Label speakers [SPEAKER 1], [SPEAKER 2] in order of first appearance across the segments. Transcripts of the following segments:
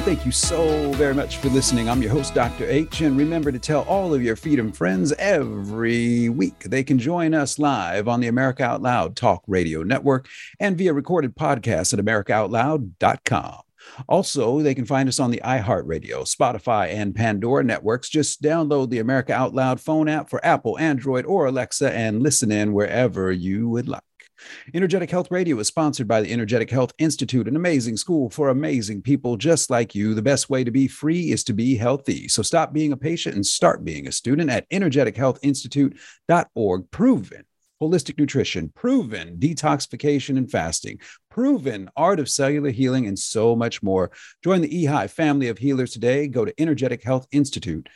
[SPEAKER 1] And thank you so very much for listening. I'm your host, Dr. H. And remember to tell all of your Freedom friends every week they can join us live on the America Out Loud Talk Radio Network and via recorded podcast at AmericaOutloud.com. Also, they can find us on the iHeartRadio, Spotify, and Pandora networks. Just download the America Out Loud phone app for Apple, Android, or Alexa and listen in wherever you would like. Energetic Health Radio is sponsored by the Energetic Health Institute, an amazing school for amazing people just like you. The best way to be free is to be healthy. So stop being a patient and start being a student at energetichealthinstitute.org. Proven holistic nutrition, proven detoxification and fasting, proven art of cellular healing, and so much more. Join the EHI family of healers today. Go to Energetic Health Institute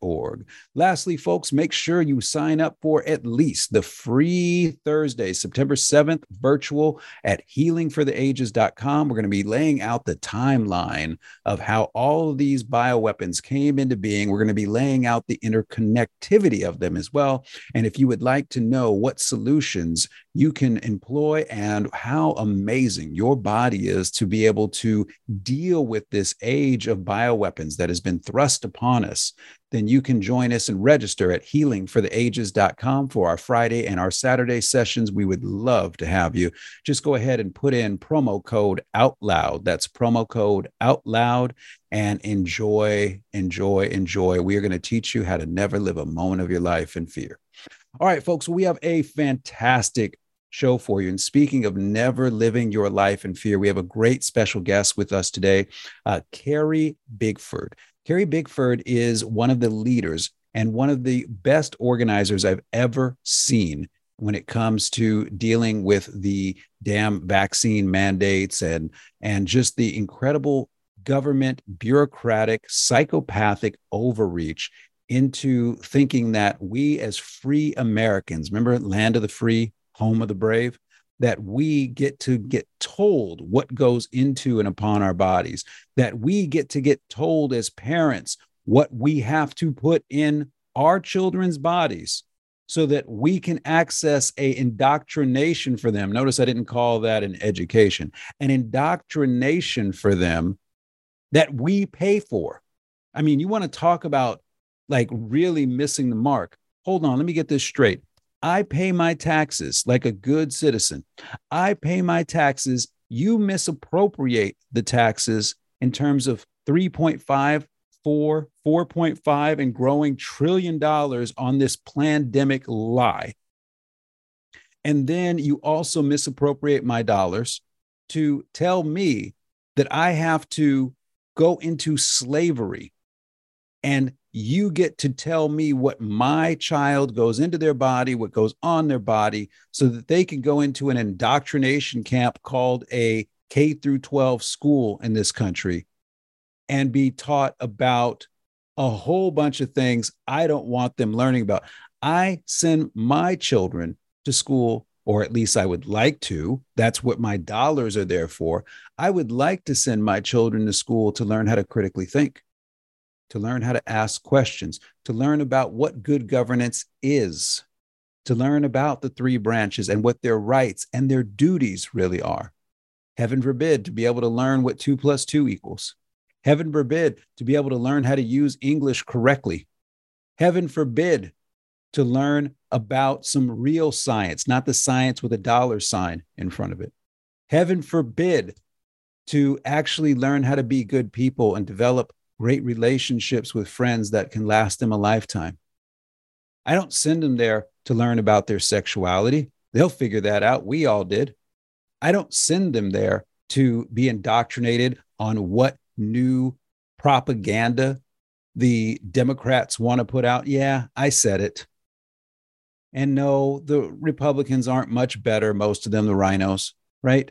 [SPEAKER 1] org. Lastly, folks, make sure you sign up for at least the free Thursday, September 7th virtual at healingfortheages.com. We're going to be laying out the timeline of how all of these bioweapons came into being. We're going to be laying out the interconnectivity of them as well. And if you would like to know what solutions you can employ and how amazing your body is to be able to deal with this age of bioweapons that has been thrust upon us, then you can join us and register at healingfortheages.com for our Friday and our Saturday sessions. We would love to have you. Just go ahead and put in promo code out loud. That's promo code out loud and enjoy, enjoy, enjoy. We are going to teach you how to never live a moment of your life in fear. All right, folks, we have a fantastic show for you. And speaking of never living your life in fear, we have a great special guest with us today, uh, Carrie Bigford. Carrie Bigford is one of the leaders and one of the best organizers I've ever seen when it comes to dealing with the damn vaccine mandates and and just the incredible government bureaucratic psychopathic overreach into thinking that we as free Americans remember land of the free home of the brave, that we get to get told what goes into and upon our bodies, that we get to get told as parents what we have to put in our children's bodies so that we can access a indoctrination for them. Notice i didn't call that an education an indoctrination for them that we pay for. I mean you want to talk about like really missing the mark. Hold on let me get this straight I pay my taxes like a good citizen. I pay my taxes. You misappropriate the taxes in terms of 3.5, 4, 4.5, and growing trillion dollars on this pandemic lie. And then you also misappropriate my dollars to tell me that I have to go into slavery and you get to tell me what my child goes into their body, what goes on their body, so that they can go into an indoctrination camp called a K through 12 school in this country and be taught about a whole bunch of things I don't want them learning about. I send my children to school, or at least I would like to. That's what my dollars are there for. I would like to send my children to school to learn how to critically think to learn how to ask questions, to learn about what good governance is, to learn about the three branches and what their rights and their duties really are. Heaven forbid to be able to learn what two plus two equals. Heaven forbid to be able to learn how to use English correctly. Heaven forbid to learn about some real science, not the science with a dollar sign in front of it. Heaven forbid to actually learn how to be good people and develop great relationships with friends that can last them a lifetime. I don't send them there to learn about their sexuality. They'll figure that out. We all did. I don't send them there to be indoctrinated on what new propaganda the Democrats want to put out. Yeah, I said it. And no, the Republicans aren't much better, most of them, the RINOs, right?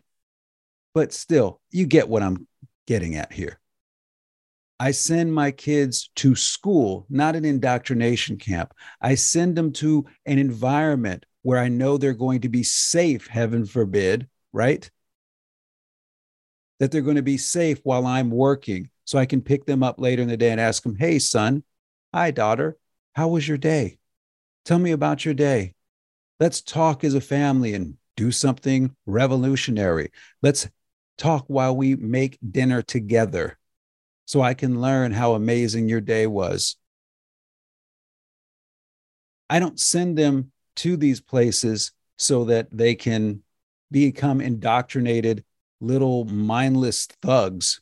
[SPEAKER 1] But still, you get what I'm getting at here. I send my kids to school, not an indoctrination camp. I send them to an environment where I know they're going to be safe, heaven forbid, right? That they're going to be safe while I'm working. So I can pick them up later in the day and ask them, hey, son, hi, daughter, how was your day? Tell me about your day. Let's talk as a family and do something revolutionary. Let's talk while we make dinner together so I can learn how amazing your day was. I don't send them to these places so that they can become indoctrinated little mindless thugs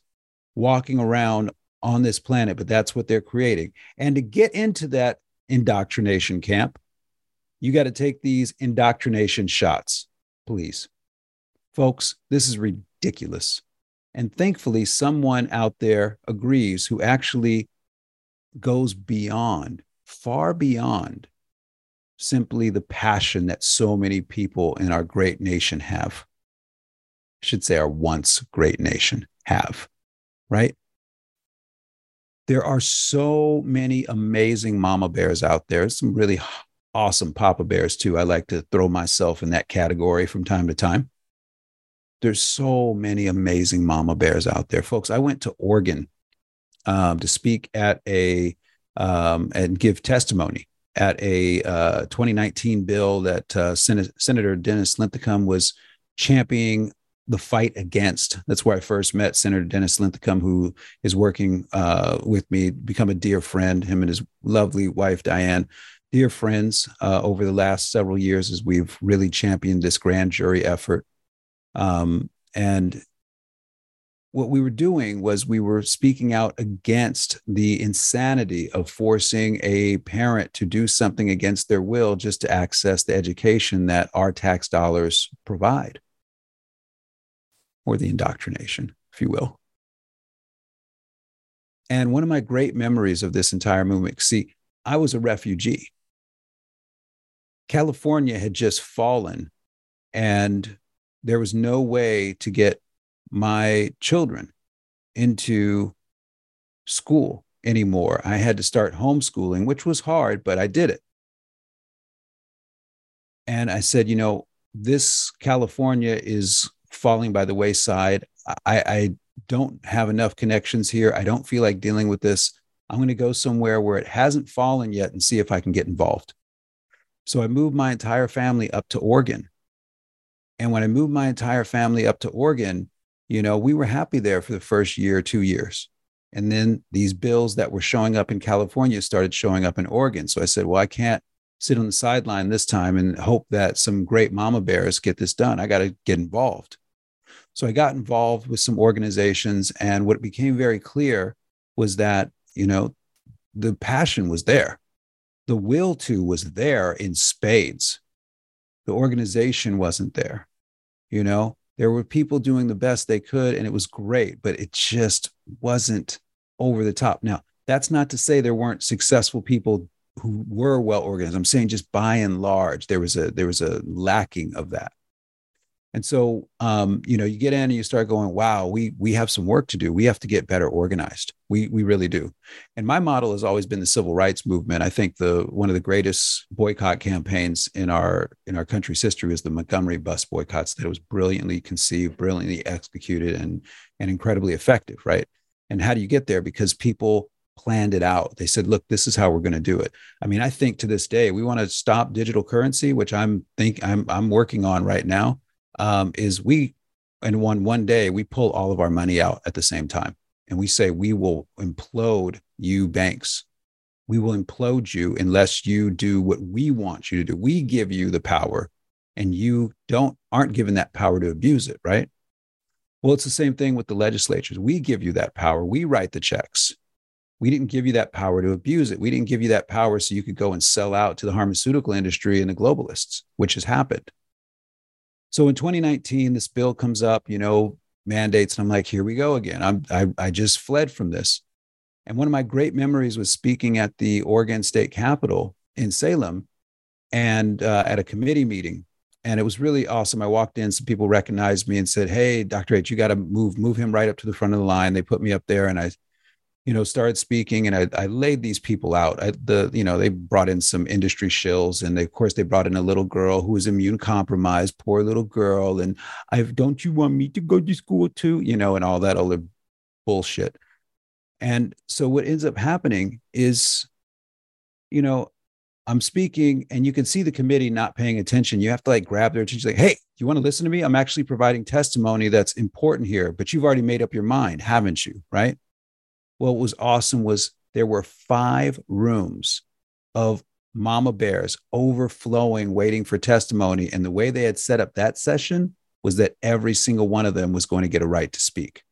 [SPEAKER 1] walking around on this planet, but that's what they're creating. And to get into that indoctrination camp, you got to take these indoctrination shots, please. Folks, this is ridiculous. And thankfully, someone out there agrees who actually goes beyond, far beyond simply the passion that so many people in our great nation have. I should say, our once great nation have, right? There are so many amazing mama bears out there, some really awesome papa bears too. I like to throw myself in that category from time to time. There's so many amazing mama bears out there, folks. I went to Oregon um, to speak at a um, and give testimony at a uh, 2019 bill that uh, Sen- Senator Dennis Linthicum was championing the fight against. That's where I first met Senator Dennis Linthicum, who is working uh, with me, become a dear friend. Him and his lovely wife Diane, dear friends uh, over the last several years as we've really championed this grand jury effort. Um, and what we were doing was we were speaking out against the insanity of forcing a parent to do something against their will just to access the education that our tax dollars provide, or the indoctrination, if you will. And one of my great memories of this entire movement, see, I was a refugee. California had just fallen, and there was no way to get my children into school anymore. I had to start homeschooling, which was hard, but I did it. And I said, you know, this California is falling by the wayside. I, I don't have enough connections here. I don't feel like dealing with this. I'm going to go somewhere where it hasn't fallen yet and see if I can get involved. So I moved my entire family up to Oregon and when I moved my entire family up to Oregon, you know, we were happy there for the first year two years. And then these bills that were showing up in California started showing up in Oregon. So I said, well, I can't sit on the sideline this time and hope that some great mama bears get this done. I got to get involved. So I got involved with some organizations. And what became very clear was that, you know, the passion was there, the will to was there in spades. The organization wasn't there. You know, there were people doing the best they could, and it was great, but it just wasn't over the top. Now, that's not to say there weren't successful people who were well organized. I'm saying just by and large, there was a there was a lacking of that. And so, um, you know, you get in and you start going, wow, we we have some work to do. We have to get better organized. We we really do. And my model has always been the civil rights movement. I think the one of the greatest boycott campaigns in our in our country's history was the Montgomery bus boycotts. That was brilliantly conceived, brilliantly executed, and and incredibly effective, right? And how do you get there? Because people planned it out. They said, look, this is how we're going to do it. I mean, I think to this day, we want to stop digital currency, which I'm think I'm I'm working on right now um, is we in one one day we pull all of our money out at the same time. And we say we will implode you banks. We will implode you unless you do what we want you to do. We give you the power and you don't aren't given that power to abuse it right? Well it's the same thing with the legislatures. We give you that power. We write the checks. We didn't give you that power to abuse it. We didn't give you that power so you could go and sell out to the pharmaceutical industry and the globalists which has happened so in 2019, this bill comes up, you know, mandates, and I'm like, here we go again. I'm I, I just fled from this. And one of my great memories was speaking at the Oregon State Capitol in Salem and uh, at a committee meeting. And it was really awesome. I walked in, some people recognized me and said, Hey, Dr. H, you got to move, move him right up to the front of the line. They put me up there and I, you know, started speaking and I, I laid these people out. I, the, you know, they brought in some industry shills and they, of course they brought in a little girl who was immune compromised, poor little girl. And I, don't you want me to go to school too? You know, and all that other bullshit. And so what ends up happening is, you know, I'm speaking and you can see the committee not paying attention. You have to like grab their attention, like, hey, you want to listen to me? I'm actually providing testimony that's important here, but you've already made up your mind, haven't you? Right. What was awesome was there were five rooms of mama bears overflowing, waiting for testimony. And the way they had set up that session was that every single one of them was going to get a right to speak.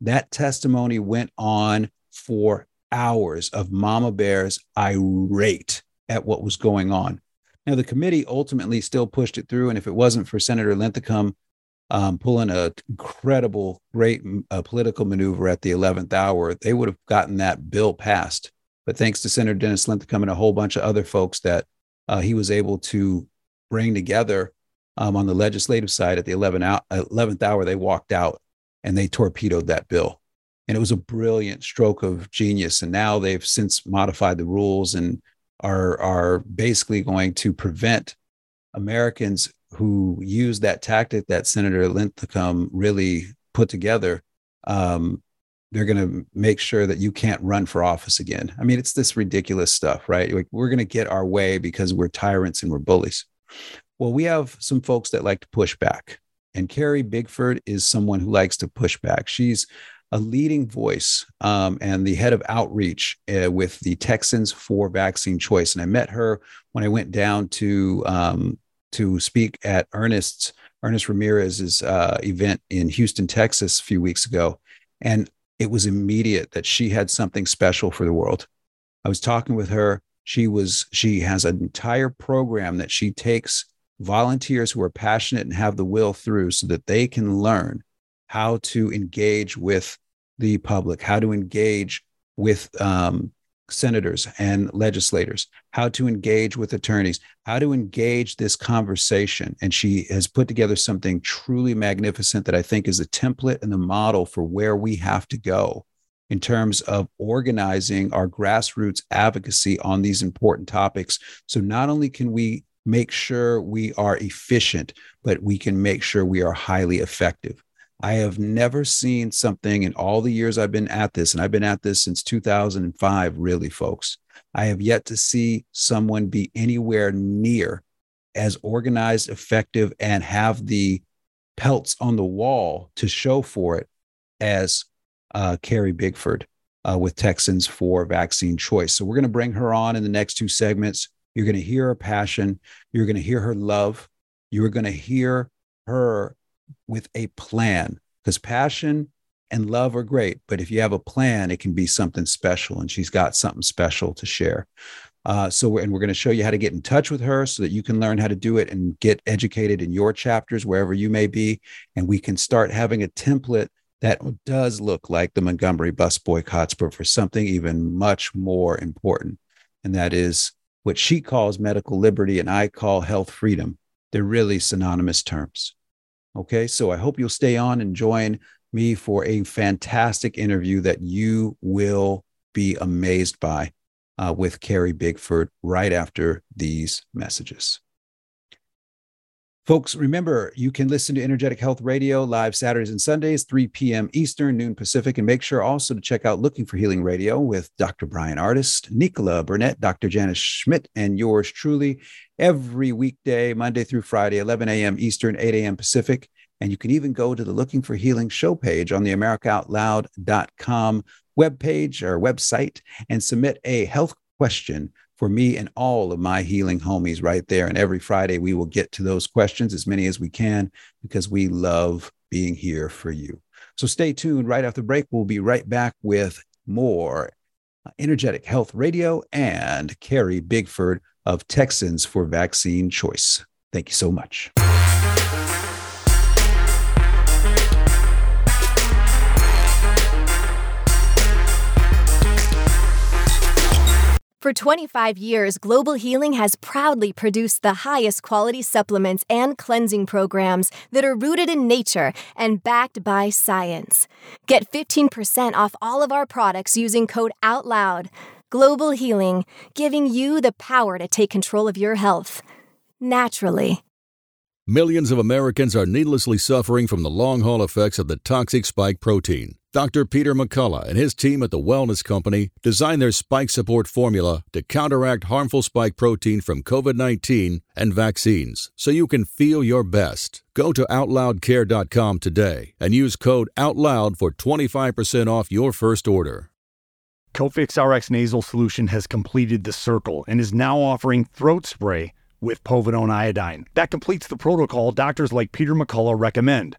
[SPEAKER 1] That testimony went on for hours of mama bears irate at what was going on. Now, the committee ultimately still pushed it through. And if it wasn't for Senator Linthicum um, pulling an incredible, great uh, political maneuver at the 11th hour, they would have gotten that bill passed. But thanks to Senator Dennis Linthicum and a whole bunch of other folks that uh, he was able to bring together um, on the legislative side at the 11th, 11th hour, they walked out and they torpedoed that bill. And it was a brilliant stroke of genius. And now they've since modified the rules and are, are basically going to prevent Americans who use that tactic that Senator Linthicum really put together. Um, they're going to make sure that you can't run for office again. I mean, it's this ridiculous stuff, right? Like we're going to get our way because we're tyrants and we're bullies. Well, we have some folks that like to push back. And Carrie Bigford is someone who likes to push back. She's a leading voice um, and the head of outreach uh, with the Texans for Vaccine Choice. And I met her when I went down to um, to speak at Ernest's Ernest Ramirez's uh, event in Houston, Texas, a few weeks ago, and it was immediate that she had something special for the world. I was talking with her. She was she has an entire program that she takes volunteers who are passionate and have the will through so that they can learn how to engage with the public, how to engage with um, senators and legislators, how to engage with attorneys, how to engage this conversation. And she has put together something truly magnificent that I think is a template and the model for where we have to go in terms of organizing our grassroots advocacy on these important topics. So not only can we make sure we are efficient, but we can make sure we are highly effective. I have never seen something in all the years I've been at this, and I've been at this since 2005, really, folks. I have yet to see someone be anywhere near as organized, effective, and have the pelts on the wall to show for it as uh, Carrie Bigford uh, with Texans for Vaccine Choice. So we're going to bring her on in the next two segments. You're going to hear her passion. You're going to hear her love. You're going to hear her with a plan because passion and love are great, but if you have a plan, it can be something special. And she's got something special to share. Uh, so, we're, and we're going to show you how to get in touch with her so that you can learn how to do it and get educated in your chapters, wherever you may be. And we can start having a template that does look like the Montgomery bus boycotts, but for something even much more important. And that is what she calls medical liberty and I call health freedom. They're really synonymous terms. Okay, so I hope you'll stay on and join me for a fantastic interview that you will be amazed by uh, with Carrie Bigford right after these messages. Folks, remember you can listen to Energetic Health Radio live Saturdays and Sundays, 3 p.m. Eastern, noon Pacific, and make sure also to check out Looking for Healing Radio with Dr. Brian Artis, Nicola Burnett, Dr. Janice Schmidt, and yours truly every weekday, Monday through Friday, 11 a.m. Eastern, 8 a.m. Pacific. And you can even go to the Looking for Healing show page on the AmericaOutloud.com webpage or website and submit a health question for me and all of my healing homies right there. And every Friday, we will get to those questions, as many as we can, because we love being here for you. So stay tuned. Right after break, we'll be right back with more uh, Energetic Health Radio and Carrie Bigford of Texans for Vaccine Choice. Thank you so much.
[SPEAKER 2] For 25 years, Global Healing has proudly produced the highest quality supplements and cleansing programs that are rooted in nature and backed by science. Get 15% off all of our products using code OUTLOUD. Global Healing, giving you the power to take control of your health naturally.
[SPEAKER 3] Millions of Americans are needlessly suffering from the long haul effects of the toxic spike protein. Dr. Peter McCullough and his team at the Wellness Company designed their spike support formula to counteract harmful spike protein from COVID 19 and vaccines so you can feel your best. Go to OutLoudCare.com today and use code OUTLOUD for 25% off your first order.
[SPEAKER 4] Cofix RX nasal solution has completed the circle and is now offering throat spray with povidone iodine. That completes the protocol doctors like Peter McCullough recommend.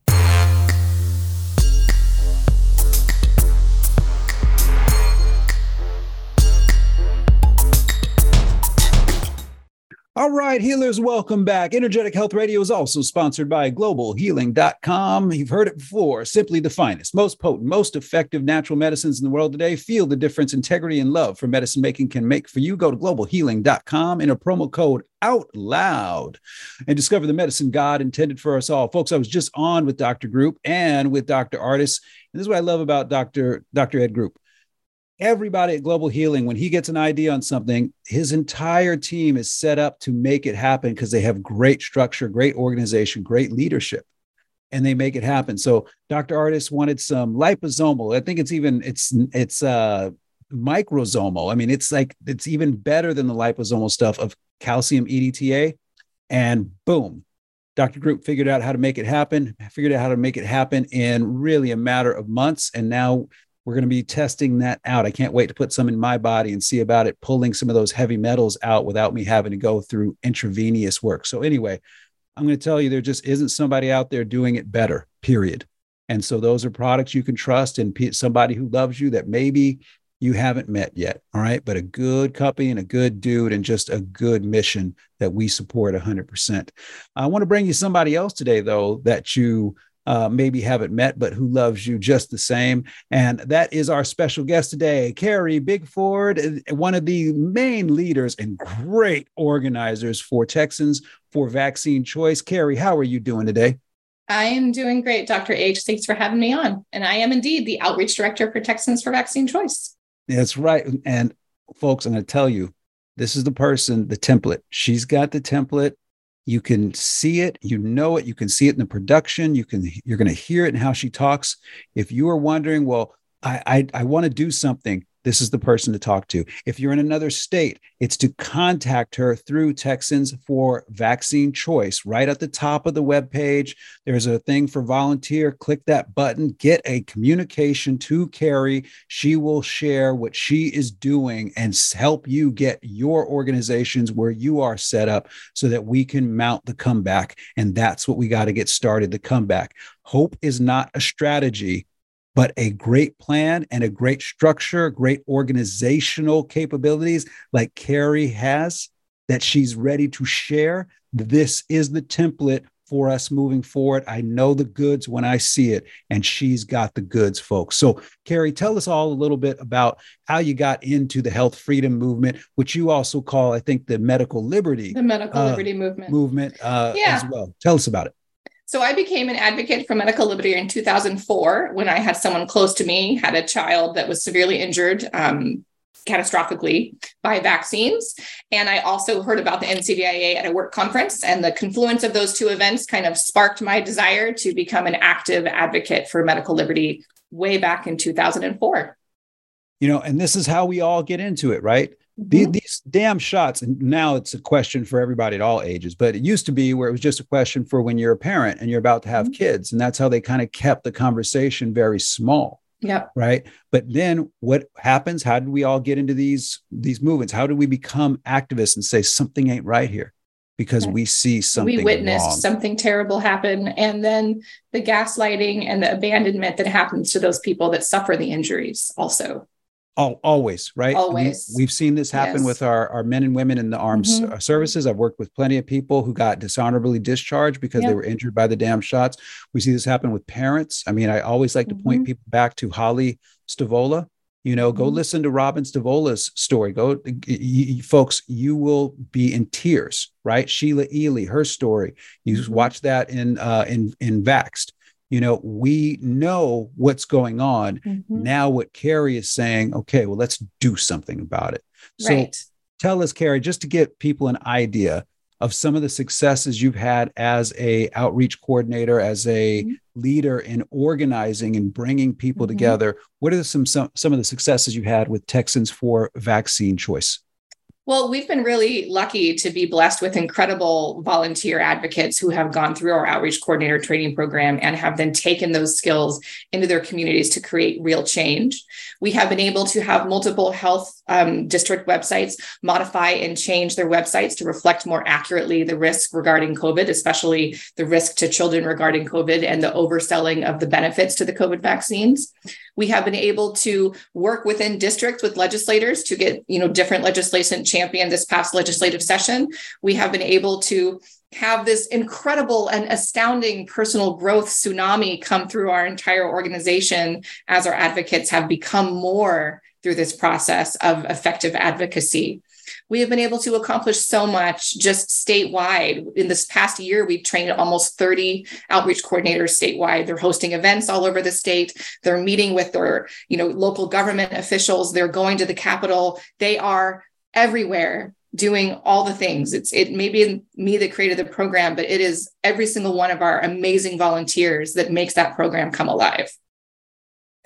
[SPEAKER 1] All right, healers, welcome back. Energetic Health Radio is also sponsored by globalhealing.com. You've heard it before. Simply the finest, most potent, most effective natural medicines in the world today. Feel the difference integrity and love for medicine making can make for you. Go to globalhealing.com and a promo code out loud and discover the medicine God intended for us all. Folks, I was just on with Dr. Group and with Dr. Artis. And this is what I love about Dr. Dr. Ed Group everybody at Global Healing, when he gets an idea on something, his entire team is set up to make it happen because they have great structure, great organization, great leadership, and they make it happen. So Dr. Artis wanted some liposomal. I think it's even it's it's uh microsomal. I mean, it's like it's even better than the liposomal stuff of calcium EDTA. And boom, Dr. Group figured out how to make it happen, figured out how to make it happen in really a matter of months. And now we're going to be testing that out. I can't wait to put some in my body and see about it pulling some of those heavy metals out without me having to go through intravenous work. So, anyway, I'm going to tell you there just isn't somebody out there doing it better, period. And so, those are products you can trust and somebody who loves you that maybe you haven't met yet. All right. But a good company and a good dude and just a good mission that we support 100%. I want to bring you somebody else today, though, that you uh, maybe haven't met, but who loves you just the same. And that is our special guest today, Carrie Bigford, one of the main leaders and great organizers for Texans for Vaccine Choice. Carrie, how are you doing today?
[SPEAKER 5] I am doing great, Dr. H. Thanks for having me on. And I am indeed the outreach director for Texans for Vaccine Choice.
[SPEAKER 1] That's right. And folks, I'm going to tell you, this is the person, the template. She's got the template you can see it you know it you can see it in the production you can you're going to hear it in how she talks. If you are wondering well i i, I want to do something this is the person to talk to. If you're in another state, it's to contact her through Texans for Vaccine Choice. Right at the top of the web page, there's a thing for volunteer. Click that button, get a communication to Carrie. She will share what she is doing and help you get your organizations where you are set up so that we can mount the comeback. And that's what we got to get started the comeback. Hope is not a strategy but a great plan and a great structure, great organizational capabilities like Carrie has that she's ready to share. This is the template for us moving forward. I know the goods when I see it, and she's got the goods, folks. So, Carrie, tell us all a little bit about how you got into the health freedom movement, which you also call, I think, the medical liberty,
[SPEAKER 5] the medical uh, liberty movement,
[SPEAKER 1] movement uh, yeah. as well. Tell us about it.
[SPEAKER 5] So I became an advocate for medical liberty in 2004 when I had someone close to me had a child that was severely injured um, catastrophically by vaccines. And I also heard about the NCVIA at a work conference, and the confluence of those two events kind of sparked my desire to become an active advocate for medical liberty way back in 2004.
[SPEAKER 1] You know, and this is how we all get into it, right? Mm-hmm. These damn shots, and now it's a question for everybody at all ages, but it used to be where it was just a question for when you're a parent and you're about to have mm-hmm. kids. And that's how they kind of kept the conversation very small.
[SPEAKER 5] Yep.
[SPEAKER 1] Right. But then what happens? How do we all get into these these movements? How do we become activists and say something ain't right here? Because we see something.
[SPEAKER 5] We witnessed
[SPEAKER 1] wrong.
[SPEAKER 5] something terrible happen. And then the gaslighting and the abandonment that happens to those people that suffer the injuries also.
[SPEAKER 1] All, always, right?
[SPEAKER 5] Always.
[SPEAKER 1] We, have seen this happen
[SPEAKER 5] Yes.
[SPEAKER 1] with our, our men and women in the armed
[SPEAKER 5] Mhm.
[SPEAKER 1] uh, services. I've worked with plenty of people who got dishonorably discharged because they were injured by the damn shots. We see this happen with parents. I mean, I always like to point
[SPEAKER 5] Mhm.
[SPEAKER 1] people back to Holly Stavola. You know, go
[SPEAKER 5] Mhm.
[SPEAKER 1] listen to Robin Stavola's story. Go, y- y- folks, you will be in tears, right? Sheila Ealy, her story. You
[SPEAKER 5] Mhm.
[SPEAKER 1] watch that in uh, in in Vaxxed. You know, we know what's going on
[SPEAKER 5] Mhm.
[SPEAKER 1] now what Carrie is saying, okay, well, let's do something about it. So
[SPEAKER 5] Right.
[SPEAKER 1] tell us, Carrie, just to get people an idea of some of the successes you've had as a outreach coordinator, as a
[SPEAKER 5] Mhm.
[SPEAKER 1] leader in organizing and bringing people
[SPEAKER 5] Mhm.
[SPEAKER 1] together. What are some, some some of the successes you had with Texans for vaccine choice?
[SPEAKER 5] Well, we've been really lucky to be blessed with incredible volunteer advocates who have gone through our outreach coordinator training program and have then taken those skills into their communities to create real change. We have been able to have multiple health um, district websites modify and change their websites to reflect more accurately the risk regarding COVID, especially the risk to children regarding COVID and the overselling of the benefits to the COVID vaccines. We have been able to work within districts with legislators to get, you know, different legislation championed this past legislative session. We have been able to have this incredible and astounding personal growth tsunami come through our entire organization as our advocates have become more through this process of effective advocacy. We have been able to accomplish so much just statewide. In this past year, we've trained almost 30 outreach coordinators statewide. They're hosting events all over the state. They're meeting with their, you know, local government officials. They're going to the Capitol. They are everywhere doing all the things. It's it may be me that created the program, but it is every single one of our amazing volunteers that makes that program come alive.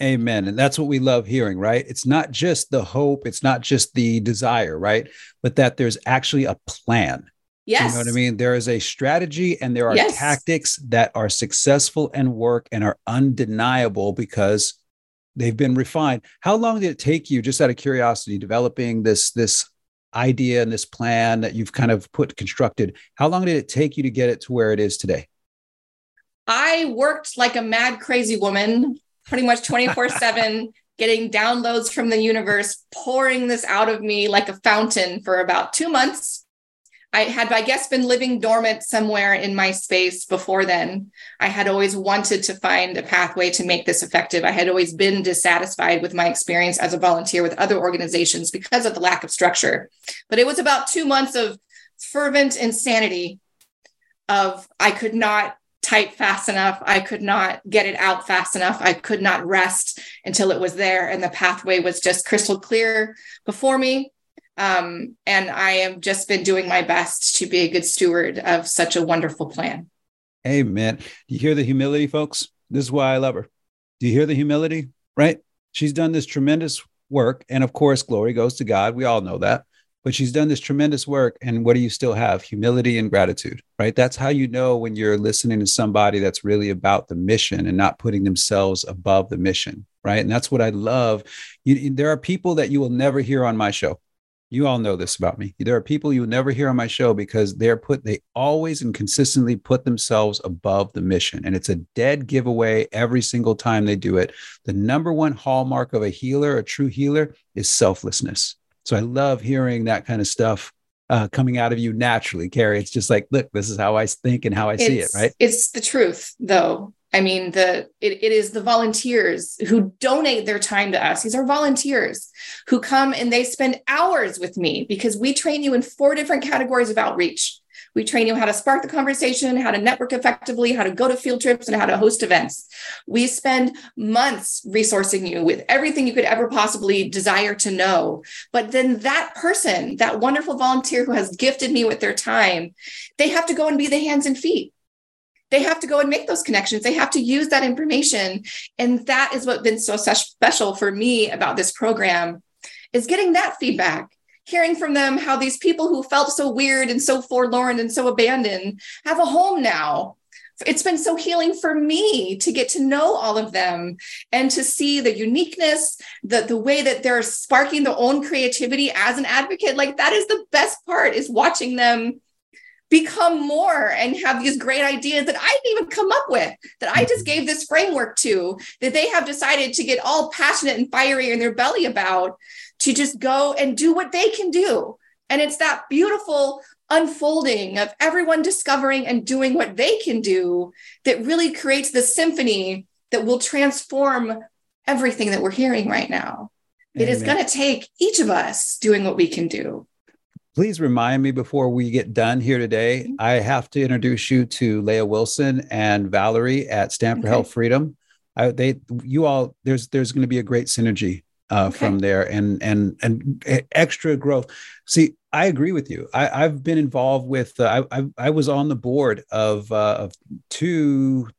[SPEAKER 1] Amen. And that's what we love hearing, right? It's not just the hope, it's not just the desire, right? But that there's actually a plan.
[SPEAKER 5] Yes.
[SPEAKER 1] You know what I mean? There is a strategy and there are
[SPEAKER 5] Yes.
[SPEAKER 1] tactics that are successful and work and are undeniable because they've been refined. How long did it take you, just out of curiosity, developing this this idea and this plan that you've kind of put constructed? How long did it take you to get it to where it is today?
[SPEAKER 5] I worked like a mad, crazy woman, pretty much 24 7, getting downloads from the universe, pouring this out of me like a fountain for about two months. I had, I guess, been living dormant somewhere in my space before then. I had always wanted to find a pathway to make this effective. I had always been dissatisfied with my experience as a volunteer with other organizations because of the lack of structure. But it was about two months of fervent insanity of I could not type fast enough. I could not get it out fast enough. I could not rest until it was there. And the pathway was just crystal clear before me. Um, and I have just been doing my best to be a good steward of such a wonderful plan.
[SPEAKER 1] Amen. Do you hear the humility, folks? This is why I love her. Do you hear the humility? Right? She's done this tremendous work. And of course, glory goes to God. We all know that. But she's done this tremendous work. And what do you still have? Humility and gratitude, right? That's how you know when you're listening to somebody that's really about the mission and not putting themselves above the mission, right? And that's what I love. You, there are people that you will never hear on my show. You all know this about me. There are people you will never hear on my show because they're put, they always and consistently put themselves above the mission. And it's a dead giveaway every single time they do it. The number one hallmark of a healer, a true healer, is selflessness. So I love hearing that kind of stuff uh, coming out of you naturally, Carrie. It's just like, look, this is how I think and how I see it, right?
[SPEAKER 5] It's the truth, though. I mean, the it, it is the volunteers who donate their time to us. These are volunteers who come and they spend hours with me because we train you in four different categories of outreach. We train you how to spark the conversation, how to network effectively, how to go to field trips, and how to host events. We spend months resourcing you with everything you could ever possibly desire to know. But then that person, that wonderful volunteer who has gifted me with their time, they have to go and be the hands and feet they have to go and make those connections they have to use that information and that is what's been so special for me about this program is getting that feedback hearing from them how these people who felt so weird and so forlorn and so abandoned have a home now. It's been so healing for me to get to know all of them and to see the uniqueness, the, the way that they're sparking their own creativity as an advocate. Like that is the best part is watching them become more and have these great ideas that I didn't even come up with, that I just mm-hmm. gave this framework to, that they have decided to get all passionate and fiery in their belly about, to just go and do what they can do. And it's that beautiful unfolding of everyone discovering and doing what they can do that really creates the symphony that will transform everything that we're hearing right now. Amen. It is going to take each of us doing what we can do.
[SPEAKER 1] Please remind me before we get done here today. Mm-hmm. I have to introduce you to Leah Wilson and Valerie at Stanford for okay. Health Freedom. I, they, you all, there's there's going to be a great synergy uh, okay. from there and and and extra growth. See, I agree with you. I, have been involved with. Uh, I, I, I was on the board of uh, of two,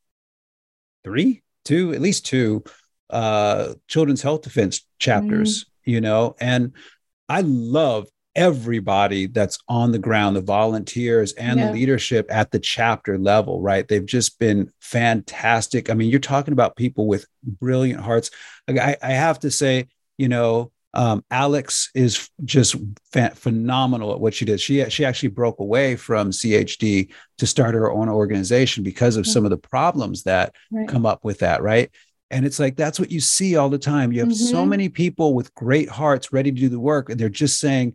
[SPEAKER 1] three, two, at least two uh, children's health defense chapters. Mm. You know, and I love everybody that's on the ground, the volunteers and yeah. the leadership at the chapter level, right? They've just been fantastic. I mean, you're talking about people with brilliant hearts. I, I have to say, you know, um, Alex is just fa- phenomenal at what she did. She she actually broke away from CHD to start her own organization because of some of the problems that right. come up with that, right? And it's like that's what you see all the time. You have mm-hmm. so many people with great hearts ready to do the work, and they're just saying,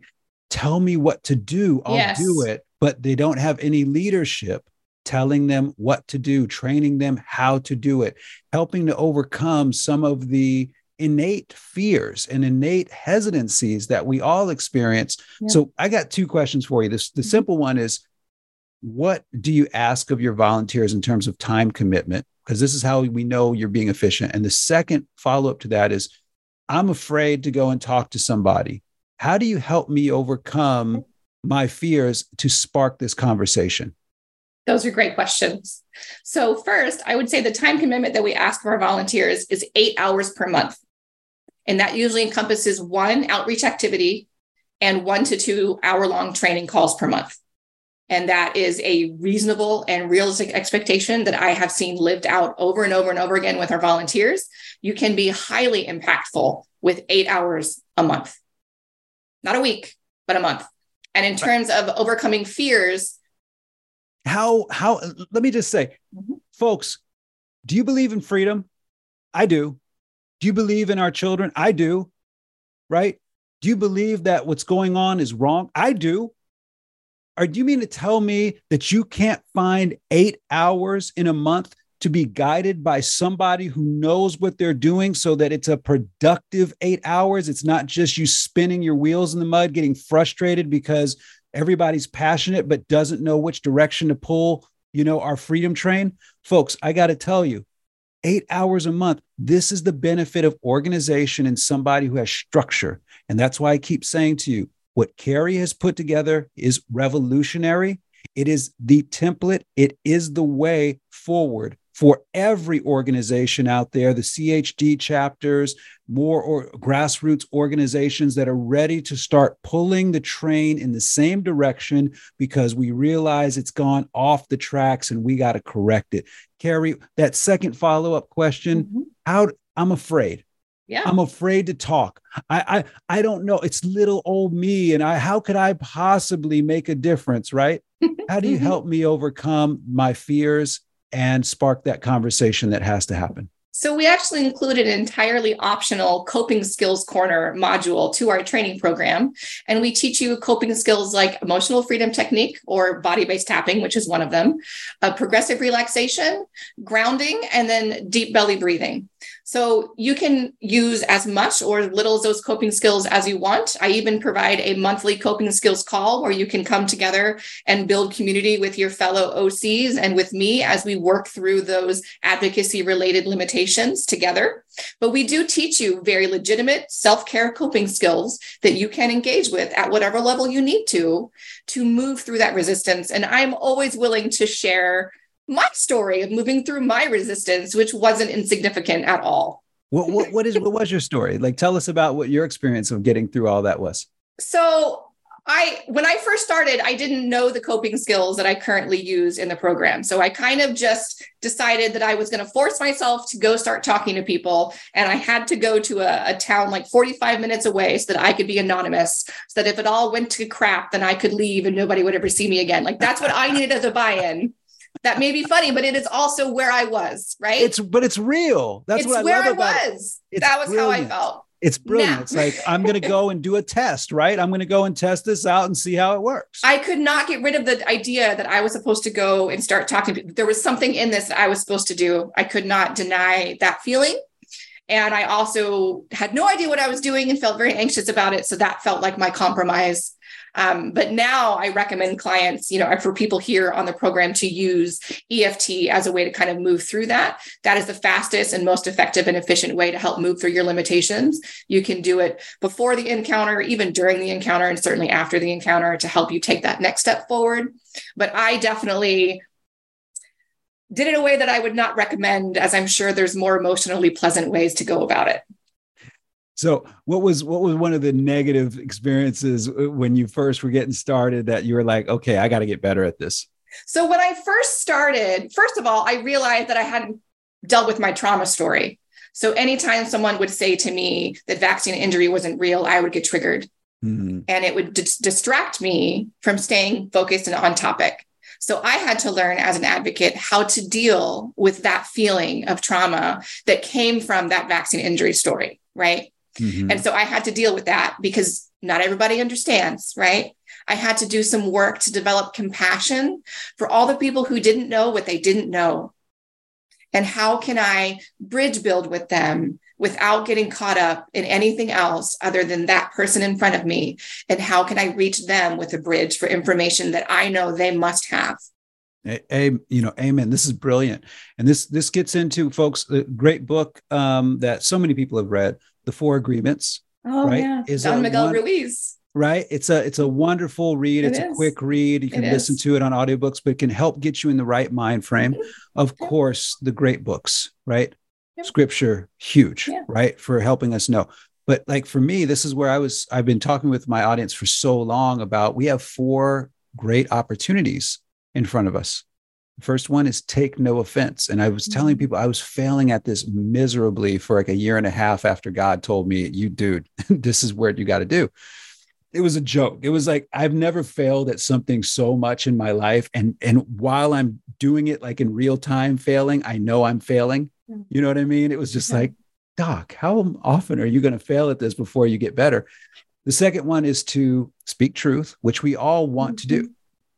[SPEAKER 1] "Tell me what to do, I'll yes. do it." But they don't have any leadership telling them what to do, training them how to do it, helping to overcome some of the innate fears and innate hesitancies that we all experience. Yeah. So I got two questions for you. This the mm-hmm. simple one is what do you ask of your volunteers in terms of time commitment? Because this is how we know you're being efficient. And the second follow up to that is I'm afraid to go and talk to somebody. How do you help me overcome my fears to spark this conversation?
[SPEAKER 5] Those are great questions. So, first, I would say the time commitment that we ask of our volunteers is eight hours per month. And that usually encompasses one outreach activity and one to two hour long training calls per month. And that is a reasonable and realistic expectation that I have seen lived out over and over and over again with our volunteers. You can be highly impactful with eight hours a month, not a week, but a month. And in terms of overcoming fears,
[SPEAKER 1] how, how, let me just say, mm-hmm. folks, do you believe in freedom? I do. Do you believe in our children? I do. Right? Do you believe that what's going on is wrong? I do. Or do you mean to tell me that you can't find eight hours in a month to be guided by somebody who knows what they're doing so that it's a productive eight hours? It's not just you spinning your wheels in the mud, getting frustrated because everybody's passionate but doesn't know which direction to pull, you know, our freedom train. Folks, I got to tell you, eight hours a month. This is the benefit of organization and somebody who has structure. And that's why I keep saying to you, what Carrie has put together is revolutionary. It is the template, it is the way forward for every organization out there, the CHD chapters, more or grassroots organizations that are ready to start pulling the train in the same direction because we realize it's gone off the tracks and we got to correct it. Carrie, that second follow up question, mm-hmm. how I'm afraid. Yeah. I'm afraid to talk. I, I I don't know. It's little old me, and I how could I possibly make a difference, right? How do you mm-hmm. help me overcome my fears and spark that conversation that has to happen?
[SPEAKER 5] So, we actually included an entirely optional coping skills corner module to our training program. And we teach you coping skills like emotional freedom technique or body based tapping, which is one of them, uh, progressive relaxation, grounding, and then deep belly breathing. So you can use as much or little as those coping skills as you want. I even provide a monthly coping skills call where you can come together and build community with your fellow OCs and with me as we work through those advocacy related limitations together. But we do teach you very legitimate self care coping skills that you can engage with at whatever level you need to to move through that resistance. And I'm always willing to share my story of moving through my resistance, which wasn't insignificant at all.
[SPEAKER 1] What, what, what is what was your story? Like tell us about what your experience of getting through all that was.
[SPEAKER 5] So I when I first started, I didn't know the coping skills that I currently use in the program. So I kind of just decided that I was going to force myself to go start talking to people. And I had to go to a, a, town like 45 minutes away so that I could be anonymous, so that if it all went to crap, then I could leave and nobody would ever see me again. Like that's what I needed as a buy-in. That may be funny, but it is also where I was, right?
[SPEAKER 1] It's but it's real. That's
[SPEAKER 5] it's
[SPEAKER 1] what I
[SPEAKER 5] where I was. It. That was brilliant. how I felt.
[SPEAKER 1] It's brilliant. Now. It's like, I'm going to go and do a test, right? I'm going to go and test this out and see how it works.
[SPEAKER 5] I could not get rid of the idea that I was supposed to go and start talking. There was something in this that I was supposed to do. I could not deny that feeling. And I also had no idea what I was doing and felt very anxious about it. So that felt like my compromise. Um, but now I recommend clients, you know, for people here on the program to use EFT as a way to kind of move through that. That is the fastest and most effective and efficient way to help move through your limitations. You can do it before the encounter, even during the encounter, and certainly after the encounter to help you take that next step forward. But I definitely did it in a way that I would not recommend, as I'm sure there's more emotionally pleasant ways to go about it.
[SPEAKER 1] So, what was what was one of the negative experiences uh, when you first were getting started that you were like, okay, I got to get better at this?
[SPEAKER 5] So, when I first started, first of all, I realized that I hadn't dealt with my trauma story. So, anytime someone would say to me that vaccine injury wasn't real, I would get triggered. Mm-hmm. And it would d- distract me from staying focused and on topic. So I had to learn as an advocate how to deal with that feeling of trauma that came from that vaccine injury story, right? Mm-hmm. And so I had to deal with that because not everybody understands, right? I had to do some work to develop compassion for all the people who didn't know what they didn't know. And how can I bridge build with them without getting caught up in anything else other than that person in front of me? And how can I reach them with a bridge for information that I know they must have?
[SPEAKER 1] A, a, you know, amen. This is brilliant, and this this gets into folks. A great book um, that so many people have read, the Four Agreements.
[SPEAKER 5] Oh right? yeah, is Don Miguel one, Ruiz.
[SPEAKER 1] Right. It's a it's a wonderful read. It it's is. a quick read. You can it listen is. to it on audiobooks, but it can help get you in the right mind frame. Mm-hmm. Of course, the great books, right? Yep. Scripture, huge, yeah. right? For helping us know. But like for me, this is where I was, I've been talking with my audience for so long about we have four great opportunities in front of us First one is take no offense. And I was telling mm-hmm. people I was failing at this miserably for like a year and a half after God told me, you dude, this is what you got to do. It was a joke. It was like I've never failed at something so much in my life. And and while I'm doing it like in real time failing, I know I'm failing. You know what I mean? It was just like, Doc, how often are you going to fail at this before you get better? The second one is to speak truth, which we all want mm-hmm. to do. Mm-hmm.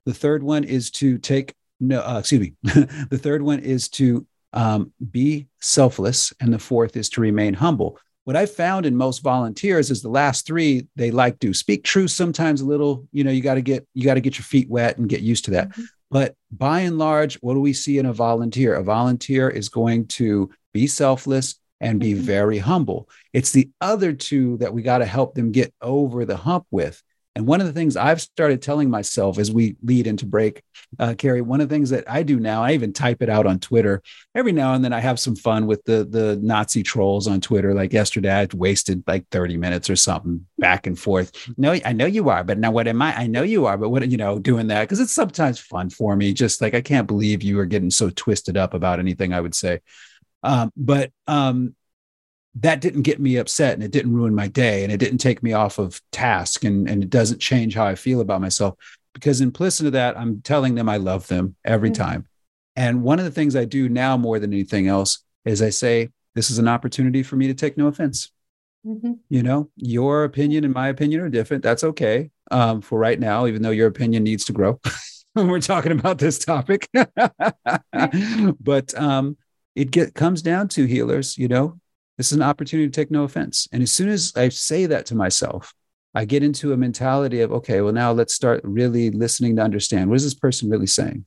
[SPEAKER 1] The third one is to take no, uh, excuse me. the third one is to um, be selfless, and the fourth is to remain humble. What I found in most volunteers is the last three they like to speak truth. Sometimes a little, you know, you got to get you got to get your feet wet and get used to that. Mm-hmm. But by and large, what do we see in a volunteer? A volunteer is going to be selfless and be mm-hmm. very humble. It's the other two that we got to help them get over the hump with. And one of the things I've started telling myself as we lead into break, uh, Carrie, one of the things that I do now, I even type it out on Twitter. Every now and then I have some fun with the the Nazi trolls on Twitter. Like yesterday, I wasted like 30 minutes or something back and forth. No, I know you are, but now what am I? I know you are, but what, you know, doing that because it's sometimes fun for me. Just like, I can't believe you are getting so twisted up about anything I would say. Um, but um, that didn't get me upset and it didn't ruin my day and it didn't take me off of task and, and it doesn't change how I feel about myself because implicit to that, I'm telling them I love them every mm-hmm. time. And one of the things I do now more than anything else is I say, this is an opportunity for me to take no offense. Mm-hmm. You know, your opinion and my opinion are different. That's okay um, for right now, even though your opinion needs to grow when we're talking about this topic. but um, it get, comes down to healers, you know, this is an opportunity to take no offense. And as soon as I say that to myself, I get into a mentality of, okay, well, now let's start really listening to understand what is this person really saying?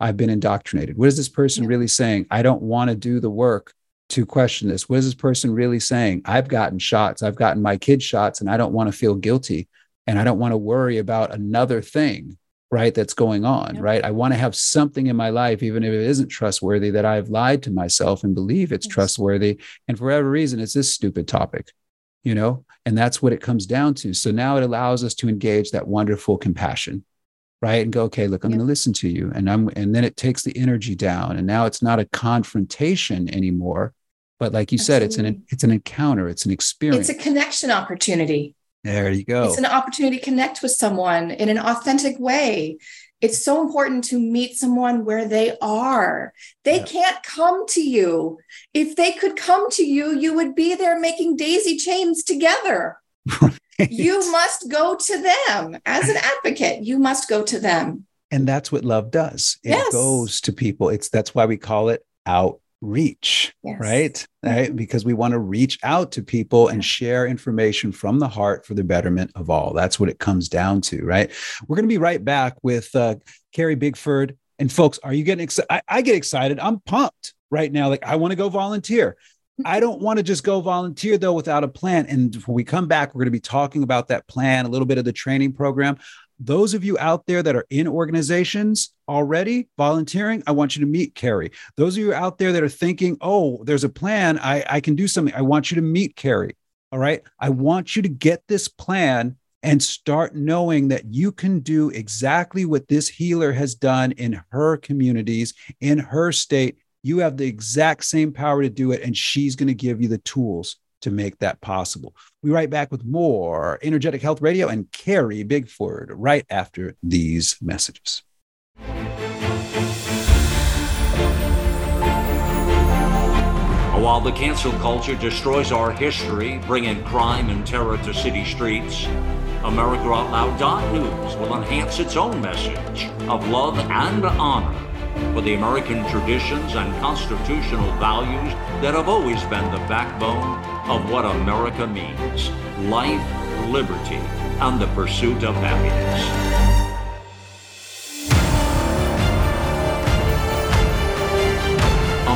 [SPEAKER 1] I've been indoctrinated. What is this person yeah. really saying? I don't want to do the work to question this. What is this person really saying? I've gotten shots. I've gotten my kids shots and I don't want to feel guilty. And I don't want to worry about another thing right that's going on yep. right i want to have something in my life even if it isn't trustworthy that i've lied to myself and believe it's yes. trustworthy and for whatever reason it's this stupid topic you know, and that's what it comes down to. So now it allows us to engage that wonderful compassion, right? And go, okay, look, I'm yeah. going to listen to you. And I'm, and then it takes the energy down. And now it's not a confrontation anymore. But like you Absolutely. said, it's an it's an encounter, it's an experience.
[SPEAKER 5] It's a connection opportunity.
[SPEAKER 1] There you go.
[SPEAKER 5] It's an opportunity to connect with someone in an authentic way it's so important to meet someone where they are. They yeah. can't come to you. If they could come to you, you would be there making daisy chains together. Right. You must go to them as an advocate. You must go to them.
[SPEAKER 1] And that's what love does. It yes. goes to people. It's that's why we call it out reach, yes. right? Right. Because we want to reach out to people and share information from the heart for the betterment of all. That's what it comes down to, right? We're going to be right back with uh, Carrie Bigford. And folks, are you getting excited? I, I get excited. I'm pumped right now. Like, I want to go volunteer. I don't want to just go volunteer though without a plan. And when we come back, we're going to be talking about that plan, a little bit of the training program those of you out there that are in organizations already volunteering, I want you to meet Carrie. Those of you out there that are thinking, oh, there's a plan, I, I can do something, I want you to meet Carrie. All right. I want you to get this plan and start knowing that you can do exactly what this healer has done in her communities, in her state. You have the exact same power to do it, and she's going to give you the tools to make that possible. We right back with more Energetic Health Radio and Carrie Bigford right after these messages.
[SPEAKER 6] While the cancel culture destroys our history, bringing crime and terror to city streets, America News will enhance its own message of love and honor for the American traditions and constitutional values that have always been the backbone of what America means life, liberty, and the pursuit of happiness.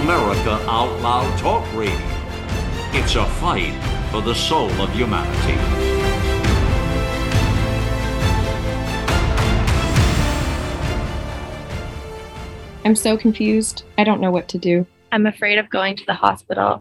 [SPEAKER 6] America Out Loud Talk Radio. It's a fight for the soul of humanity.
[SPEAKER 7] I'm so confused. I don't know what to do.
[SPEAKER 8] I'm afraid of going to the hospital.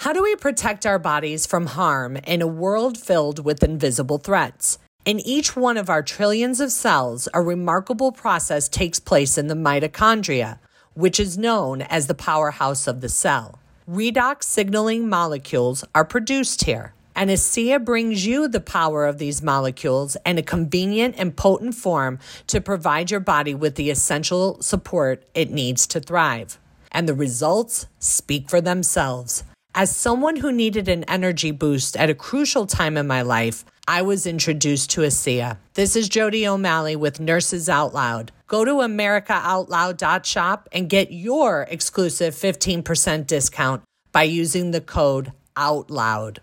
[SPEAKER 9] How do we protect our bodies from harm in a world filled with invisible threats? In each one of our trillions of cells, a remarkable process takes place in the mitochondria, which is known as the powerhouse of the cell. Redox signaling molecules are produced here. And ASEA brings you the power of these molecules in a convenient and potent form to provide your body with the essential support it needs to thrive. And the results speak for themselves. As someone who needed an energy boost at a crucial time in my life, I was introduced to ASEA. This is Jody O'Malley with Nurses Out Loud. Go to americaoutloud.shop and get your exclusive 15% discount by using the code OUTLOUD.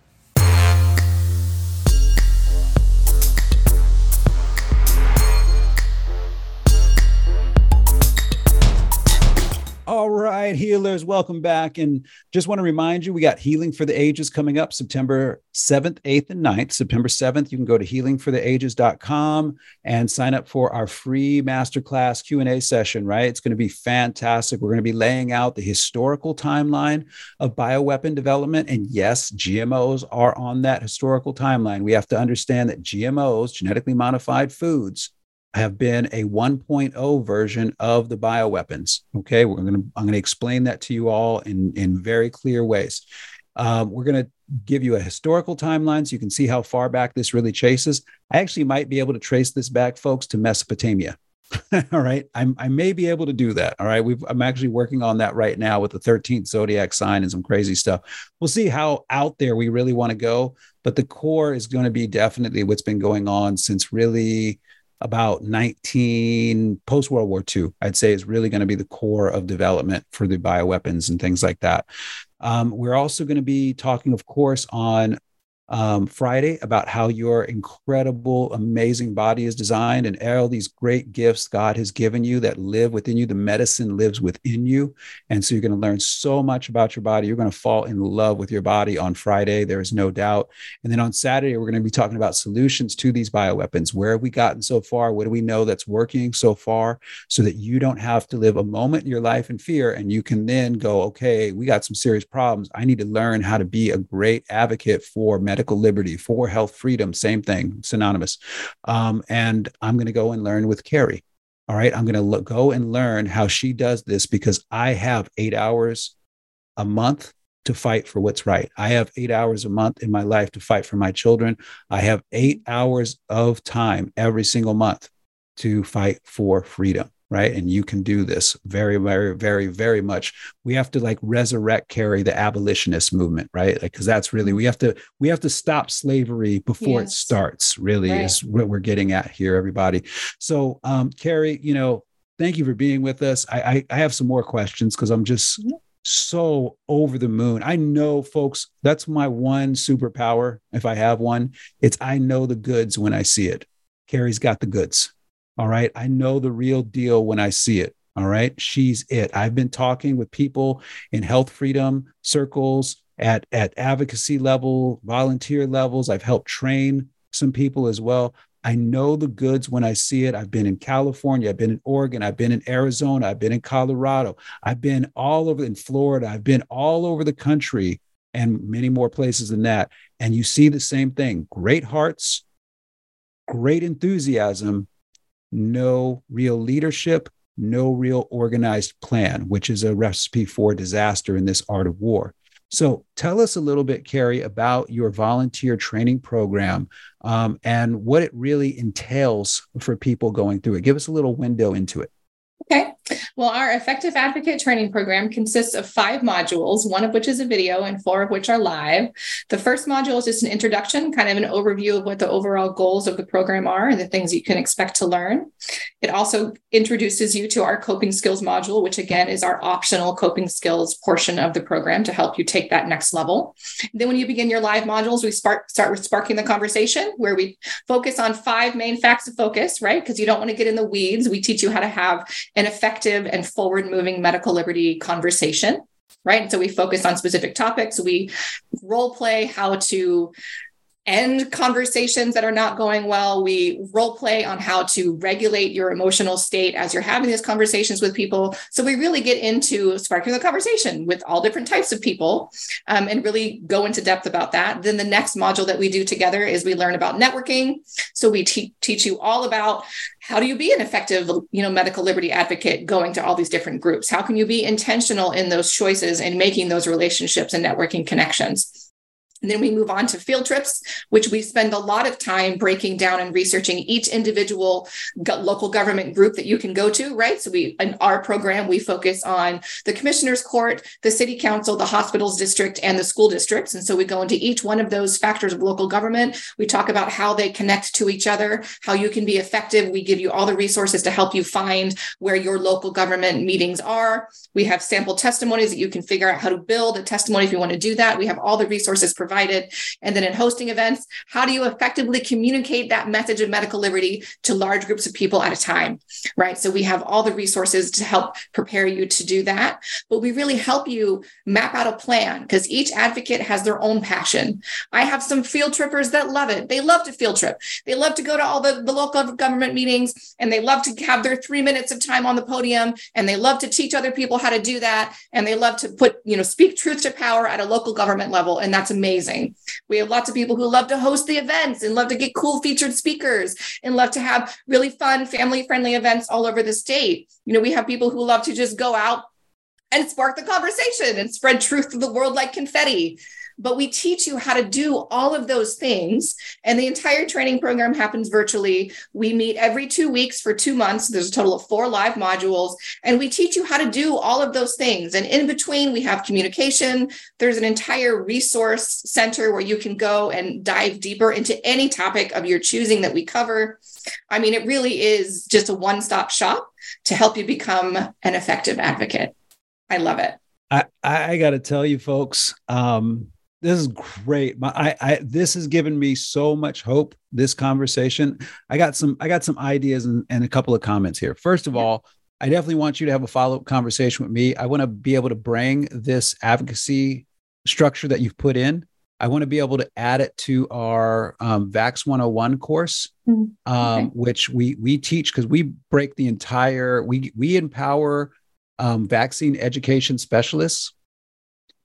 [SPEAKER 1] All right, healers, welcome back. And just want to remind you, we got Healing for the Ages coming up September 7th, 8th, and 9th. September 7th, you can go to healingfortheages.com and sign up for our free masterclass Q&A session, right? It's going to be fantastic. We're going to be laying out the historical timeline of bioweapon development. And yes, GMOs are on that historical timeline. We have to understand that GMOs, genetically modified foods, have been a 1.0 version of the bioweapons. Okay, we're going to I'm going to explain that to you all in in very clear ways. Um, we're going to give you a historical timeline so you can see how far back this really chases. I actually might be able to trace this back, folks, to Mesopotamia. all right, I'm, I may be able to do that. All right, We've, I'm actually working on that right now with the 13th zodiac sign and some crazy stuff. We'll see how out there we really want to go, but the core is going to be definitely what's been going on since really about 19 post World War II, I'd say is really going to be the core of development for the bioweapons and things like that. Um, we're also going to be talking, of course, on um, Friday about how your incredible, amazing body is designed and all these great gifts God has given you that live within you. The medicine lives within you. And so you're going to learn so much about your body. You're going to fall in love with your body on Friday. There is no doubt. And then on Saturday, we're going to be talking about solutions to these bioweapons. Where have we gotten so far? What do we know that's working so far so that you don't have to live a moment in your life in fear and you can then go, okay, we got some serious problems. I need to learn how to be a great advocate for medicine medical liberty, for health freedom, same thing, synonymous. Um, and I'm going to go and learn with Carrie. All right. I'm going to go and learn how she does this because I have eight hours a month to fight for what's right. I have eight hours a month in my life to fight for my children. I have eight hours of time every single month to fight for freedom right? And you can do this very, very, very, very much. We have to like resurrect Carrie the abolitionist movement, right? Like, because that's really we have to we have to stop slavery before yes. it starts. Really, right. is what we're getting at here, everybody. So, um, Carrie, you know, thank you for being with us. I I, I have some more questions because I'm just. Mm-hmm. So over the moon. I know, folks, that's my one superpower. If I have one, it's I know the goods when I see it. Carrie's got the goods. All right. I know the real deal when I see it. All right. She's it. I've been talking with people in health freedom circles at, at advocacy level, volunteer levels. I've helped train some people as well. I know the goods when I see it. I've been in California, I've been in Oregon, I've been in Arizona, I've been in Colorado, I've been all over in Florida, I've been all over the country and many more places than that. And you see the same thing great hearts, great enthusiasm, no real leadership, no real organized plan, which is a recipe for disaster in this art of war. So tell us a little bit, Carrie, about your volunteer training program um, and what it really entails for people going through it. Give us a little window into it.
[SPEAKER 5] Okay. Well, our effective advocate training program consists of five modules, one of which is a video and four of which are live. The first module is just an introduction, kind of an overview of what the overall goals of the program are and the things you can expect to learn. It also introduces you to our coping skills module, which again is our optional coping skills portion of the program to help you take that next level. Then, when you begin your live modules, we spark, start with sparking the conversation, where we focus on five main facts of focus, right? Because you don't want to get in the weeds. We teach you how to have an effective and forward moving medical liberty conversation right? And so we focus on specific topics. We role play how to end conversations that are not going well. We role play on how to regulate your emotional state as you're having these conversations with people. So we really get into sparking the conversation with all different types of people um, and really go into depth about that. Then the next module that we do together is we learn about networking. So we te- teach you all about how do you be an effective you know medical liberty advocate going to all these different groups how can you be intentional in those choices and making those relationships and networking connections and then we move on to field trips, which we spend a lot of time breaking down and researching each individual local government group that you can go to, right? So we in our program, we focus on the commissioner's court, the city council, the hospitals district, and the school districts. And so we go into each one of those factors of local government. We talk about how they connect to each other, how you can be effective. We give you all the resources to help you find where your local government meetings are. We have sample testimonies that you can figure out how to build a testimony if you want to do that. We have all the resources provided provided. And then in hosting events, how do you effectively communicate that message of medical liberty to large groups of people at a time, right? So we have all the resources to help prepare you to do that. But we really help you map out a plan because each advocate has their own passion. I have some field trippers that love it. They love to field trip. They love to go to all the, the local government meetings and they love to have their three minutes of time on the podium and they love to teach other people how to do that. And they love to put, you know, speak truth to power at a local government level. And that's amazing amazing. We have lots of people who love to host the events and love to get cool featured speakers and love to have really fun, family friendly events all over the state. You know, we have people who love to just go out and spark the conversation and spread truth to the world like confetti but we teach you how to do all of those things. And the entire training program happens virtually. We meet every two weeks for two months. There's a total of four live modules, and we teach you how to do all of those things. And in between, we have communication. There's an entire resource center where you can go and dive deeper into any topic of your choosing that we cover. I mean, it really is just a one stop shop to help you become an effective advocate. I love it.
[SPEAKER 1] I, I got to tell you, folks, um, This is great. My, I, I, this has given me so much hope. This conversation. I got some, I got some ideas and, and a couple of comments here. First of all, I definitely want you to have a follow up conversation with me. I want to be able to bring this advocacy structure that you've put in. I want to be able to add it to our um, Vax 101 course, mm-hmm. um, okay. which we we teach because we break the entire we we empower um, vaccine education specialists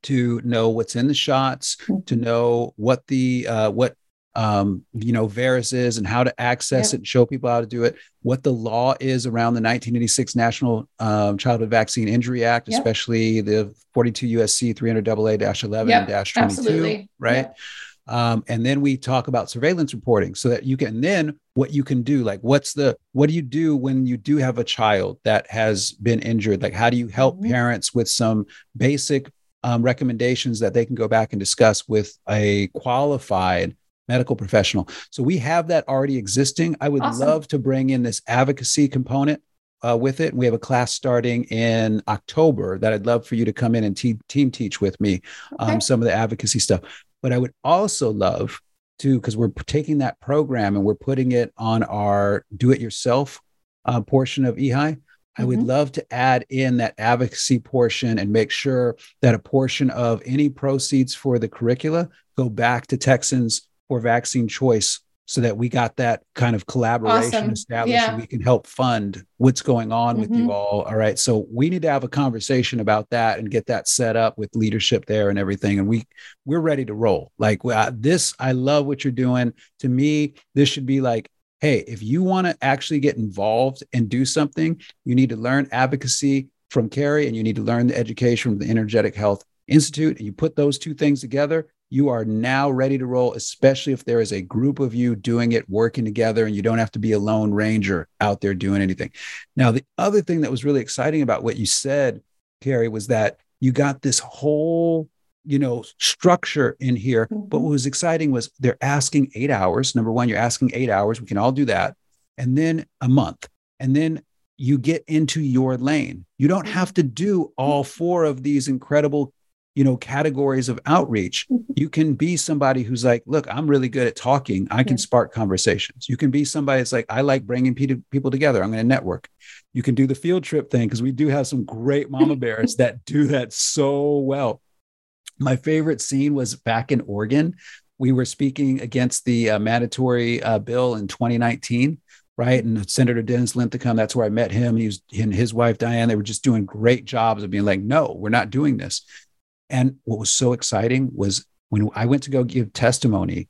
[SPEAKER 1] to know what's in the shots, mm-hmm. to know what the uh, what um, you know VAERS is and how to access yep. it and show people how to do it. What the law is around the 1986 National um, Childhood Vaccine Injury Act, yep. especially the 42 USC 300 AA-11 yep. and 22, right? Um, and then we talk about surveillance reporting so that you can then what you can do like what's the what do you do when you do have a child that has been injured like how do you help mm-hmm. parents with some basic um, recommendations that they can go back and discuss with a qualified medical professional. So we have that already existing. I would awesome. love to bring in this advocacy component uh, with it. We have a class starting in October that I'd love for you to come in and te- team teach with me um, some of the advocacy stuff. But I would also love to, because we're taking that program and we're putting it on our do it yourself uh, portion of EHI. I would mm-hmm. love to add in that advocacy portion and make sure that a portion of any proceeds for the curricula go back to Texans for vaccine choice so that we got that kind of collaboration awesome. established yeah. and we can help fund what's going on mm-hmm. with you mm-hmm. all. All right. So we need to have a conversation about that and get that set up with leadership there and everything. And we we're ready to roll. Like uh, this, I love what you're doing. To me, this should be like hey, if you want to actually get involved and do something, you need to learn advocacy from Carrie and you need to learn the education from the Energetic Health Institute. And you put those two things together, you are now ready to roll, especially if there is a group of you doing it, working together, and you don't have to be a lone ranger out there doing anything. Now, the other thing that was really exciting about what you said, Carrie, was that you got this whole you know structure in here. Mm-hmm. but what was exciting was they're asking eight hours. Number one you're asking eight hours. We can all do that. And then a month. And then you get into your lane. You don't have to do all four of these incredible you know categories of outreach. Mm-hmm. you can be somebody who's like look i'm really good at talking. I can spark conversations. You can be somebody that's like i like bringing people together. I'm going to network. You can do the field trip thing because we do have some great mama bears that do that so well my favorite scene was back in Oregon. We were speaking against the uh, mandatory uh, bill in 2019, right? And Senator Dennis Linthicum, that's where I met him. He was and his wife Diane. They were just doing great jobs of being like, "No, we're not doing this." And what was so exciting was when I went to go give testimony,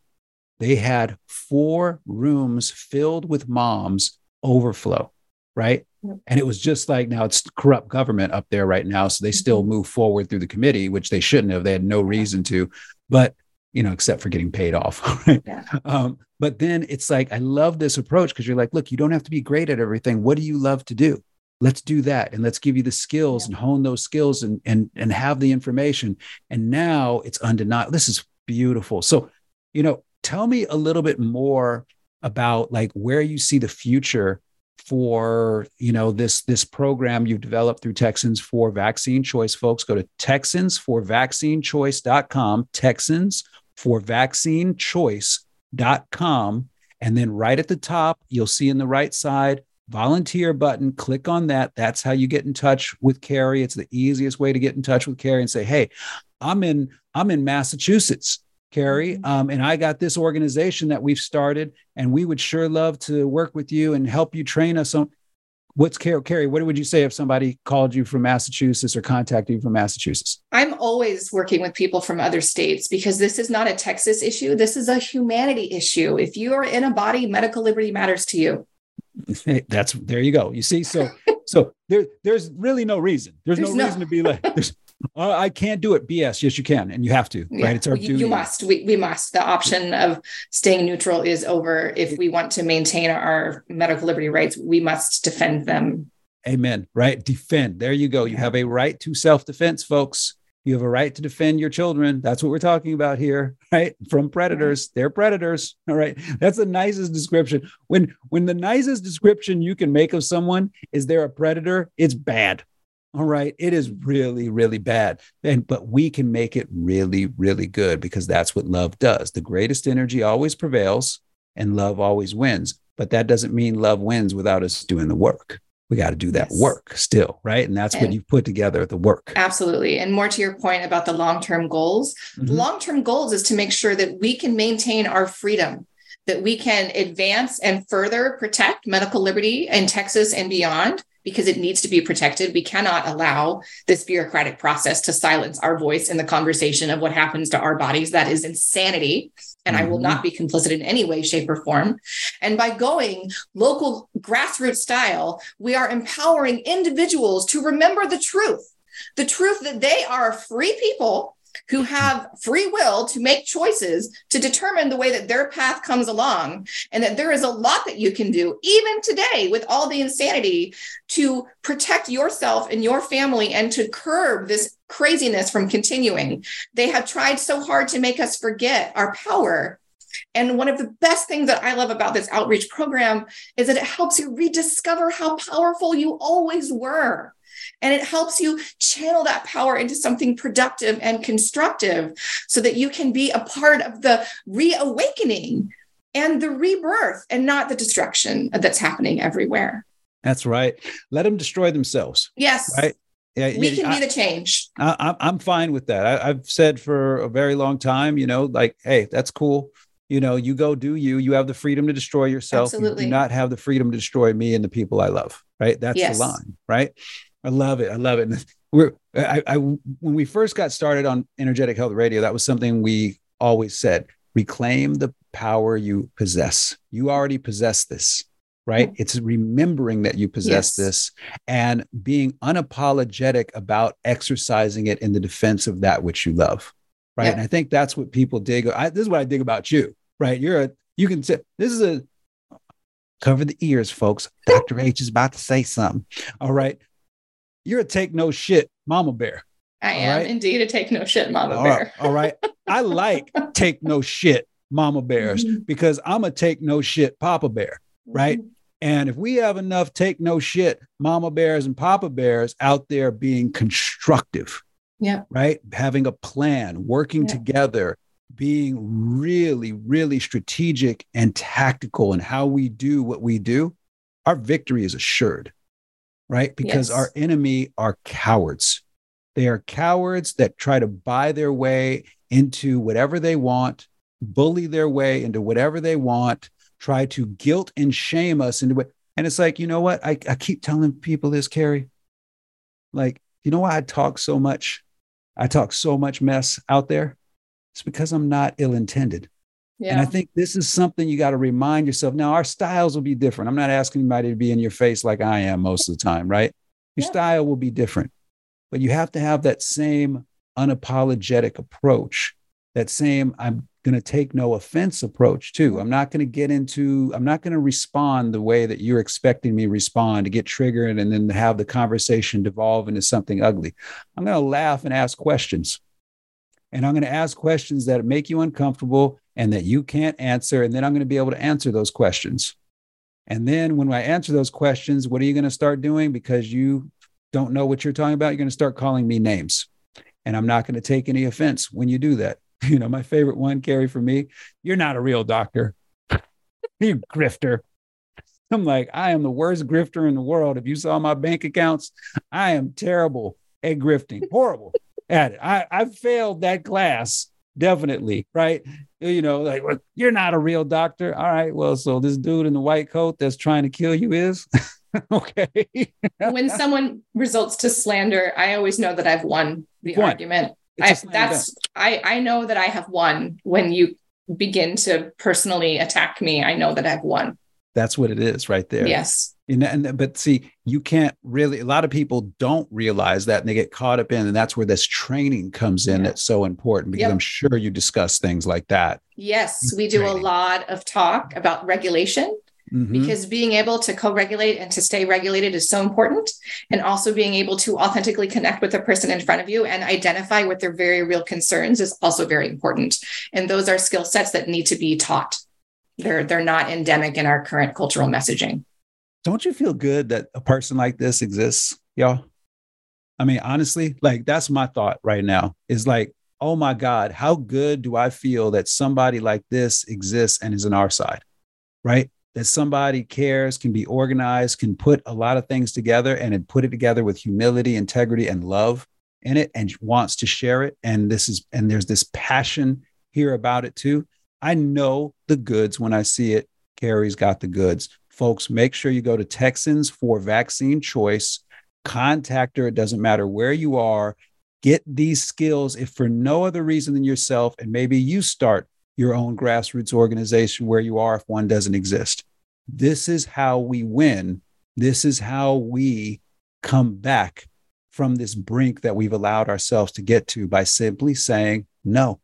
[SPEAKER 1] they had four rooms filled with moms overflow, right? And it was just like now it's corrupt government up there right now. So they still mm-hmm. move forward through the committee, which they shouldn't have. They had no reason to, but you know, except for getting paid off. Right? Yeah. Um, but then it's like, I love this approach because you're like, look, you don't have to be great at everything. What do you love to do? Let's do that. And let's give you the skills yeah. and hone those skills and, and, and have the information. And now it's undeniable. This is beautiful. So, you know, tell me a little bit more about like where you see the future for you know this this program you've developed through Texans for Vaccine Choice folks. Go to Texans for vaccinechoice.com Texans for vaccine choice.com and then right at the top you'll see in the right side volunteer button. Click on that. That's how you get in touch with Carrie. It's the easiest way to get in touch with Carrie and say hey I'm in I'm in Massachusetts Carrie. Mm-hmm. Um, and I got this organization that we've started, and we would sure love to work with you and help you train us on. What's Carrie? Carrie, what would you say if somebody called you from Massachusetts or contacted you from Massachusetts?
[SPEAKER 5] I'm always working with people from other states because this is not a Texas issue. This is a humanity issue. If you are in a body, medical liberty matters to you.
[SPEAKER 1] That's there you go. You see, so so there there's really no reason. There's, there's no, no, reason to be like there's uh, I can't do it. BS. Yes, you can, and you have to. Yeah. Right? It's our duty.
[SPEAKER 5] You must. We we must. The option of staying neutral is over. If we want to maintain our medical liberty rights, we must defend them.
[SPEAKER 1] Amen. Right. Defend. There you go. You have a right to self defense, folks. You have a right to defend your children. That's what we're talking about here, right? From predators. They're predators. All right. That's the nicest description. When when the nicest description you can make of someone is they're a predator, it's bad All right. It is really, really bad. And but we can make it really, really good because that's what love does. The greatest energy always prevails and love always wins. But that doesn't mean love wins without us doing the work. We got to do that yes. work still, right? And that's and what you put together the work.
[SPEAKER 5] Absolutely. And more to your point about the long term goals, mm-hmm. long term goals is to make sure that we can maintain our freedom that we can advance and further protect medical liberty in Texas and beyond because it needs to be protected. We cannot allow this bureaucratic process to silence our voice in the conversation of what happens to our bodies. That is insanity. And mm-hmm. I will mm-hmm. not be complicit in any way, shape, or form. And by going local grassroots style, we are empowering individuals to remember the truth the truth that they are free people who have free will to make choices to determine the way that their path comes along and that there is a lot that you can do even today with all the insanity to protect yourself and your family and to curb this craziness from continuing they have tried so hard to make us forget our power and one of the best things that I love about this outreach program is that it helps you rediscover how powerful you always were. And it helps you channel that power into something productive and constructive so that you can be a part of the reawakening and the rebirth and not the destruction that's happening everywhere.
[SPEAKER 1] That's right. Let them destroy themselves.
[SPEAKER 5] Yes.
[SPEAKER 1] Right.
[SPEAKER 5] Yeah, we can I, be the change.
[SPEAKER 1] I, I'm fine with that. I, I've said for a very long time, you know, like, hey, that's cool you know, you go do you. You have the freedom to destroy yourself.
[SPEAKER 5] Absolutely.
[SPEAKER 1] You do not have the freedom to destroy me and the people I love. Right. That's yes. the line. Right. I love it. I love it. And we're I, I when we first got started on energetic health radio, that was something we always said: reclaim the power you possess. You already possess this, right? Mm-hmm. It's remembering that you possess yes. this and being unapologetic about exercising it in the defense of that which you love, right? And I think that's what people dig. I, this is what I dig about you, right? You're a you can say this is a cover the ears, folks. Dr. H is about to say something. All right you're a take no shit mama bear.
[SPEAKER 5] I am right? indeed a take no shit mama
[SPEAKER 1] all
[SPEAKER 5] bear.
[SPEAKER 1] Right, all right. I like take no shit mama bears mm-hmm. because I'm a take no shit papa bear, right? Mm-hmm. And if we have enough take no shit mama bears and papa bears out there being constructive,
[SPEAKER 5] yeah,
[SPEAKER 1] right? Having a plan, working yeah. together, being really, really strategic and tactical in how we do what we do, our victory is assured right? Because yes. our enemy are cowards. They are cowards that try to buy their way into whatever they want, bully their way into whatever they want, try to guilt and shame us into it. And it's like, you know what? I, I keep telling people this, Carrie. Like, you know why I talk so much? I talk so much mess out there. It's because I'm not ill intended. Yeah. And I think this is something you got to remind yourself. Now, our styles will be different. I'm not asking anybody to be in your face like I am most of the time, right? Your yeah. style will be different, but you have to have that same unapologetic approach, that same, I'm going to take no offense approach too. I'm not going to get into, I'm not going to respond the way that you're expecting me respond to get triggered and then have the conversation devolve into something ugly. I'm going to laugh and ask questions. And I'm going to ask questions that make you uncomfortable and that you can't answer. And then I'm going to be able to answer those questions. And then when I answer those questions, what are you going to start doing? Because you don't know what you're talking about, you're going to start calling me names. And I'm not going to take any offense when you do that. You know, my favorite one, Carrie, for me, you're not a real doctor. you grifter. I'm like, I am the worst grifter in the world. If you saw my bank accounts, I am terrible at grifting, horrible at it. I, I failed that class definitely right you know like well, you're not a real doctor. All right well so this dude in the white coat that's trying to kill you is? Okay.
[SPEAKER 5] When someone results to slander i always know that i've won the won. argument. I, that's I, I know that i have won. When you begin to personally attack me i know that i've won
[SPEAKER 1] that's what it is right there
[SPEAKER 5] yes
[SPEAKER 1] and, and but see you can't really a lot of people don't realize that and they get caught up in and that's where this training comes in yeah. that's so important because yep. i'm sure you discuss things like that
[SPEAKER 5] yes we do training. a lot of talk about regulation mm-hmm. because being able to co-regulate and to stay regulated is so important and also being able to authentically connect with the person in front of you and identify what their very real concerns is also very important and those are skill sets that need to be taught they're they're not endemic in our current cultural messaging
[SPEAKER 1] don't you feel good that a person like this exists, y'all? I mean, honestly, like that's my thought right now is like, oh my God, how good do I feel that somebody like this exists and is on our side, right? That somebody cares, can be organized, can put a lot of things together and put it together with humility, integrity, and love in it and wants to share it. And this is, and there's this passion here about it too. I know the goods when I see it. Carrie's got the goods. Folks, make sure you go to Texans for vaccine choice. Contact her. It doesn't matter where you are. Get these skills, if for no other reason than yourself, and maybe you start your own grassroots organization where you are if one doesn't exist. This is how we win. This is how we come back from this brink that we've allowed ourselves to get to by simply saying, no,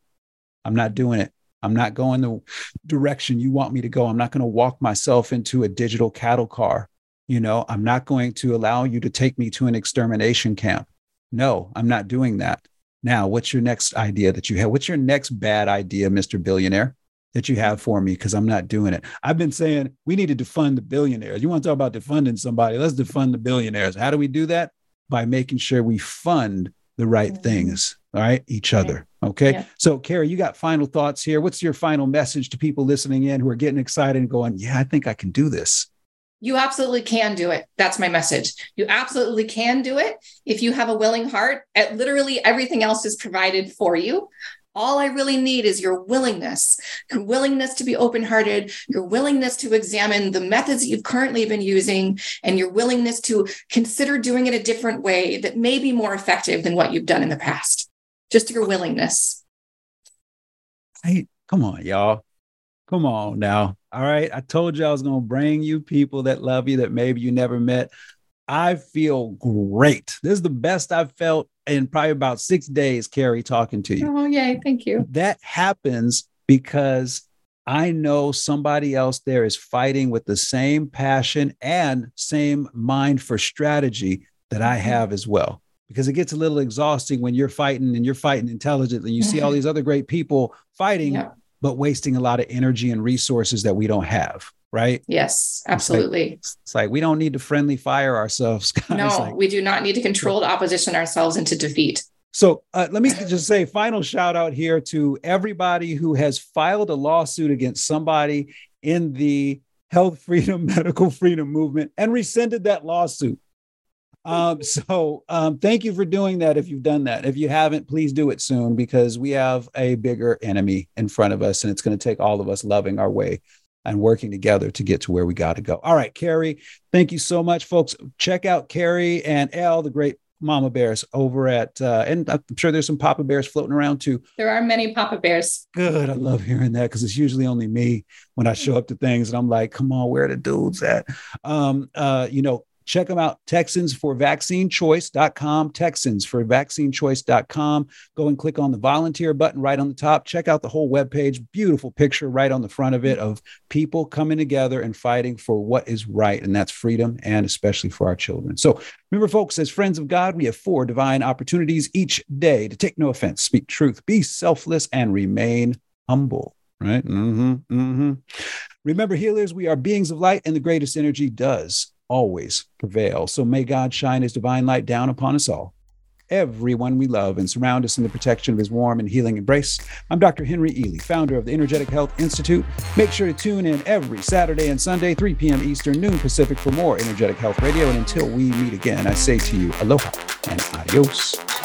[SPEAKER 1] I'm not doing it. I'm not going the direction you want me to go. I'm not going to walk myself into a digital cattle car. You know, I'm not going to allow you to take me to an extermination camp. No, I'm not doing that. Now, what's your next idea that you have? What's your next bad idea, Mr. Billionaire, that you have for me? Because I'm not doing it. I've been saying we need to defund the billionaires. You want to talk about defunding somebody? Let's defund the billionaires. How do we do that? By making sure we fund the right mm-hmm. things, all right, each other. Okay. Yeah. So, Carrie, you got final thoughts here. What's your final message to people listening in who are getting excited and going, yeah, I think I can do this?
[SPEAKER 5] You absolutely can do it. That's my message. You absolutely can do it if you have a willing heart. At literally everything else is provided for you. All I really need is your willingness, your willingness to be open hearted, your willingness to examine the methods that you've currently been using, and your willingness to consider doing it a different way that may be more effective than what you've done in the past. Just your willingness.
[SPEAKER 1] Hey, come on, y'all. Come on now. All right. I told you I was going to bring you people that love you that maybe you never met. I feel great. This is the best I've felt in probably about six days, Carrie, talking to you.
[SPEAKER 5] Oh, yay. Thank you.
[SPEAKER 1] That happens because I know somebody else there is fighting with the same passion and same mind for strategy that I mm-hmm. have as well. Because it gets a little exhausting when you're fighting and you're fighting intelligently. You see all these other great people fighting, yeah. but wasting a lot of energy and resources that we don't have right?
[SPEAKER 5] Yes, absolutely.
[SPEAKER 1] It's like, it's like, we don't need to friendly fire ourselves.
[SPEAKER 5] Guys. No, like, we do not need to control the opposition ourselves into defeat.
[SPEAKER 1] So uh, let me just say final shout out here to everybody who has filed a lawsuit against somebody in the health freedom, medical freedom movement and rescinded that lawsuit. Um, so um, thank you for doing that if you've done that. If you haven't, please do it soon because we have a bigger enemy in front of us and it's going to take all of us loving our way and working together to get to where we got to go. All right, Carrie, thank you so much, folks. Check out Carrie and Elle, the great mama bears over at uh, and i'm sure there's some papa bears floating around too
[SPEAKER 5] there are many papa bears
[SPEAKER 1] good i love hearing that because it's usually only me when i show up to things and i'm like come on where are the dudes at um uh you know Check them out, Texans for vaccinechoice.com, Texans for vaccinechoice.com. Go and click on the volunteer button right on the top. Check out the whole webpage. Beautiful picture right on the front of it of people coming together and fighting for what is right, and that's freedom, and especially for our children. So remember, folks, as friends of God, we have four divine opportunities each day to take no offense, speak truth, be selfless, and remain humble right? Mm-hmm, mm-hmm. Remember, healers, we are beings of light, and the greatest energy does always prevail. So may God shine his divine light down upon us all, everyone we love, and surround us in the protection of his warm and healing embrace. I'm Dr. Henry Ealy, founder of the Energetic Health Institute. Make sure to tune in every Saturday and Sunday, 3 p.m. Eastern, noon Pacific, for more Energetic Health Radio. And until we meet again, I say to you, aloha and adios.